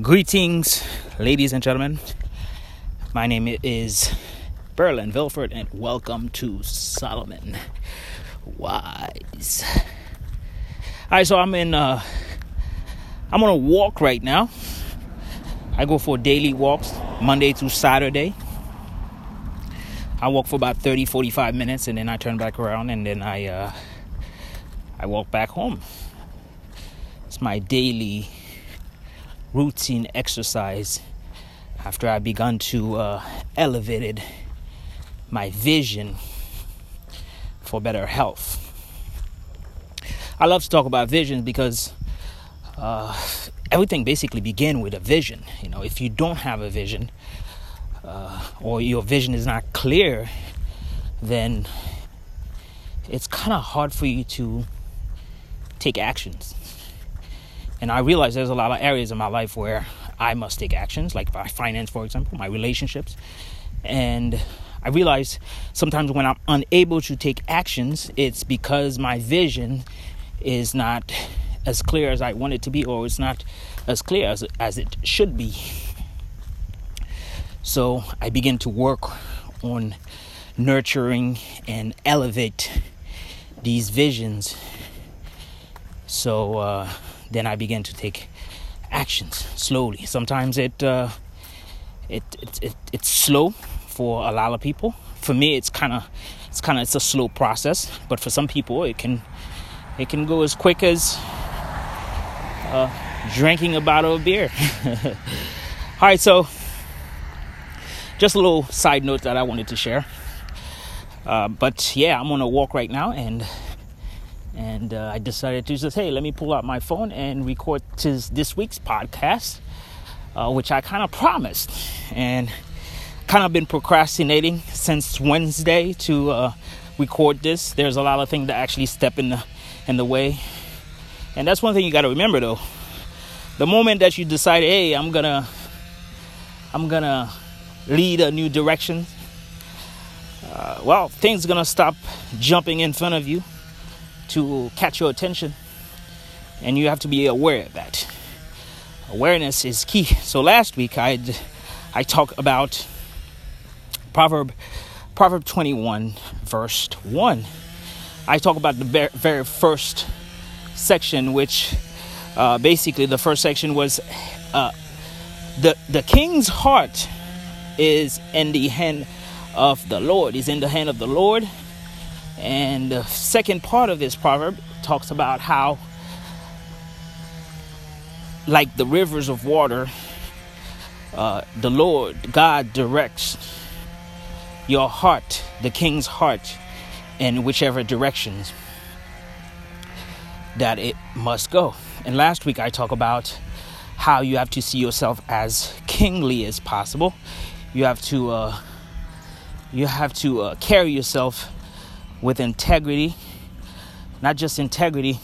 Greetings, ladies and gentlemen. My name is Berlin Vilford, and welcome to Solomon Wise. All right, so I'm in. Uh, I'm on a walk right now. I go for daily walks Monday through Saturday. I walk for about 30, 45 minutes, and then I turn back around, and then I uh, I walk back home. It's my daily routine exercise after I begun to uh, elevated my vision for better health. I love to talk about visions because uh, everything basically began with a vision. You know, if you don't have a vision uh, or your vision is not clear, then it's kind of hard for you to take actions. And I realize there's a lot of areas in my life where I must take actions, like my finance, for example, my relationships. And I realize sometimes when I'm unable to take actions, it's because my vision is not as clear as I want it to be, or it's not as clear as, as it should be. So I begin to work on nurturing and elevate these visions. So, uh, then I begin to take actions slowly. Sometimes it, uh, it, it, it it's slow for a lot of people. For me, it's kind of it's kind of it's a slow process, but for some people, it can it can go as quick as uh, drinking a bottle of beer. All right, so just a little side note that I wanted to share. Uh, but yeah, I'm on a walk right now, and and uh, I decided to just hey, let me pull out my phone and record this, this week's podcast, uh, which I kind of promised and kind of been procrastinating since Wednesday to uh, record this. There's a lot of things that actually step in the in the way, and that's one thing you got to remember though. The moment that you decide, hey, I'm gonna I'm gonna lead a new direction. Uh, well, things are gonna stop jumping in front of you to catch your attention, and you have to be aware of that. Awareness is key. So last week I I talked about Proverb Proverb 21 verse 1. I talk about the very, very first section, which uh, basically the first section was uh, the the king's heart is in the hand of the Lord. Is in the hand of the Lord, and the second part of this proverb talks about how, like the rivers of water, uh, the Lord God directs your heart, the king's heart, in whichever directions that it must go. And last week I talked about how you have to see yourself as kingly as possible. You have to uh, you have to uh, carry yourself with integrity. Not just integrity,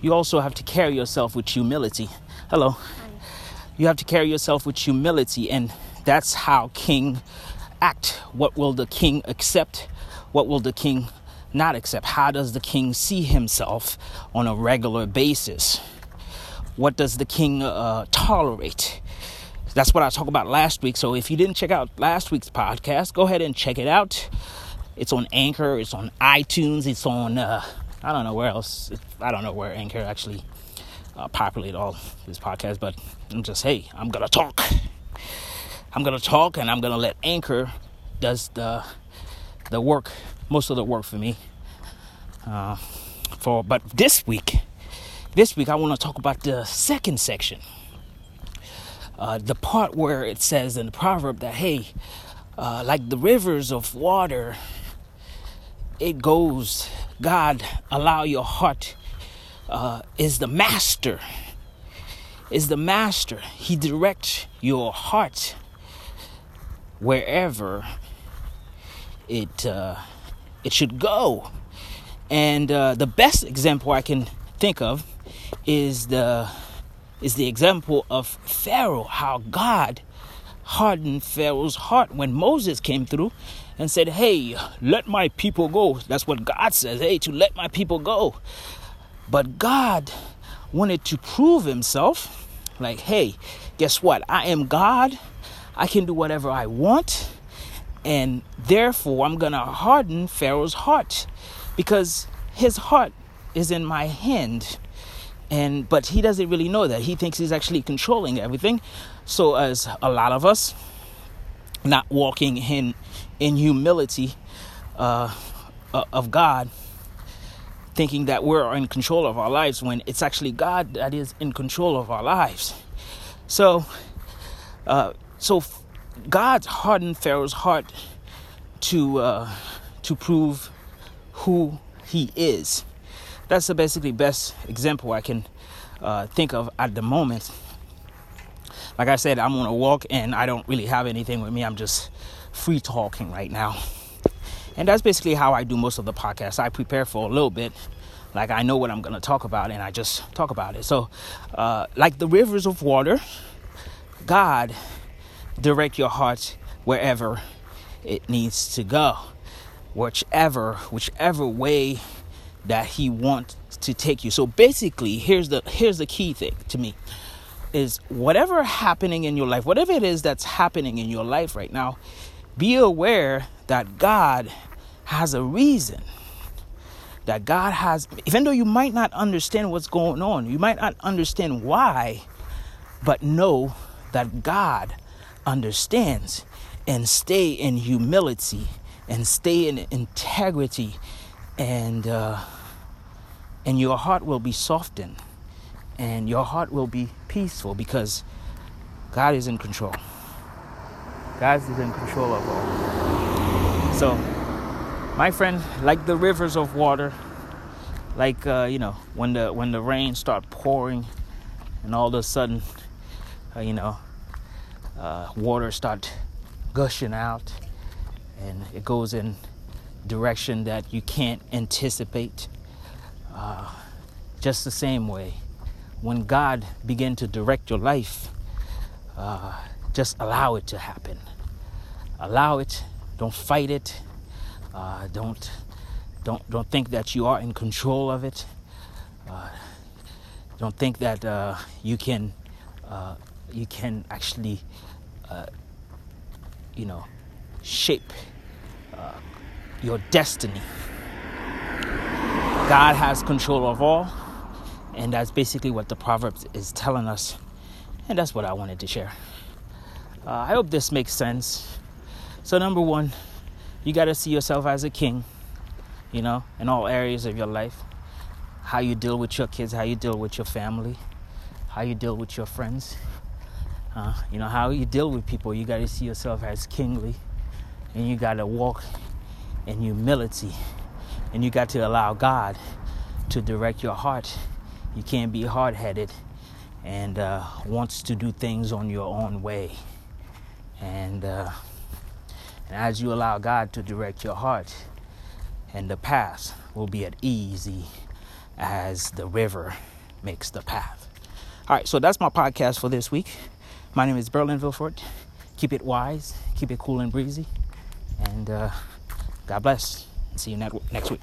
you also have to carry yourself with humility. Hello. You have to carry yourself with humility, and that's how king act. What will the king accept? What will the king not accept? How does the king see himself on a regular basis? What does the king uh, tolerate? That's what I talked about last week. So if you didn't check out last week's podcast, go ahead and check it out. It's on Anchor. It's on iTunes. It's on uh, I don't know where else. I don't know where Anchor actually uh, populate all this podcast. But I'm just hey, I'm gonna talk. I'm gonna talk, and I'm gonna let Anchor does the the work, most of the work for me. Uh, for but this week, this week I want to talk about the second section. Uh, the part where it says in the proverb that hey, uh, like the rivers of water it goes. God, allow your heart uh, is the master. Is the master. He directs your heart wherever it uh, it should go. And uh, the best example I can think of is the is the example of Pharaoh. How God hardened Pharaoh's heart when Moses came through and said, Hey, let my people go. That's what God says, hey, to let my people go. But God wanted to prove himself Like, hey, guess what? I am God. I can do whatever I want. And therefore, I'm going to harden Pharaoh's heart because his heart is in my hand. And but he doesn't really know that. He thinks he's actually controlling everything. So as a lot of us not walking in in humility uh, uh of God, thinking that we're in control of our lives when it's actually God that is in control of our lives. So, uh, so God hardened Pharaoh's heart to uh, to prove who He is. That's the basically best example I can uh, think of at the moment. Like I said, I'm on a walk and I don't really have anything with me. I'm just free talking right now. And that's basically how I do most of the podcasts. I prepare for a little bit, like I know what I'm going to talk about, and I just talk about it. So, uh, like the rivers of water, God direct your heart wherever it needs to go, whichever whichever way that He wants to take you. So basically, here's the here's the key thing to me is whatever happening in your life, whatever it is that's happening in your life right now, be aware that God has a reason. That God has, even though you might not understand what's going on, you might not understand why, but know that God understands and stay in humility and stay in integrity and uh, and your heart will be softened and your heart will be peaceful because God is in control. God is in control of all. So, my friend, like the rivers of water, like uh, you know, when the when the rain start pouring, and all of a sudden, uh, you know, uh, water start gushing out, and it goes in direction that you can't anticipate. Uh, just the same way, when God begin to direct your life, uh, just allow it to happen. Allow it. Don't fight it. Uh, don't don't don't think that you are in control of it. Uh, don't think that uh, you can uh, you can actually uh, you know shape your destiny. God has control of all, and that's basically what the Proverbs is telling us, and that's what I wanted to share. Uh, I hope this makes sense. So, number one, you got to see yourself as a king, you know, in all areas of your life. How you deal with your kids, how you deal with your family, how you deal with your friends. Uh, you know, how you deal with people. You got to see yourself as kingly, and you got to walk in humility, and you got to allow God to direct your heart. You can't be hard headed and uh, wants to do things on your own way. And, uh, and as you allow God to direct your heart, and the path will be as easy as the river makes the path. All right, so that's my podcast for this week. My name is Berlin Vilfort. Keep it wise, keep it cool and breezy, and uh, God bless. See you next week.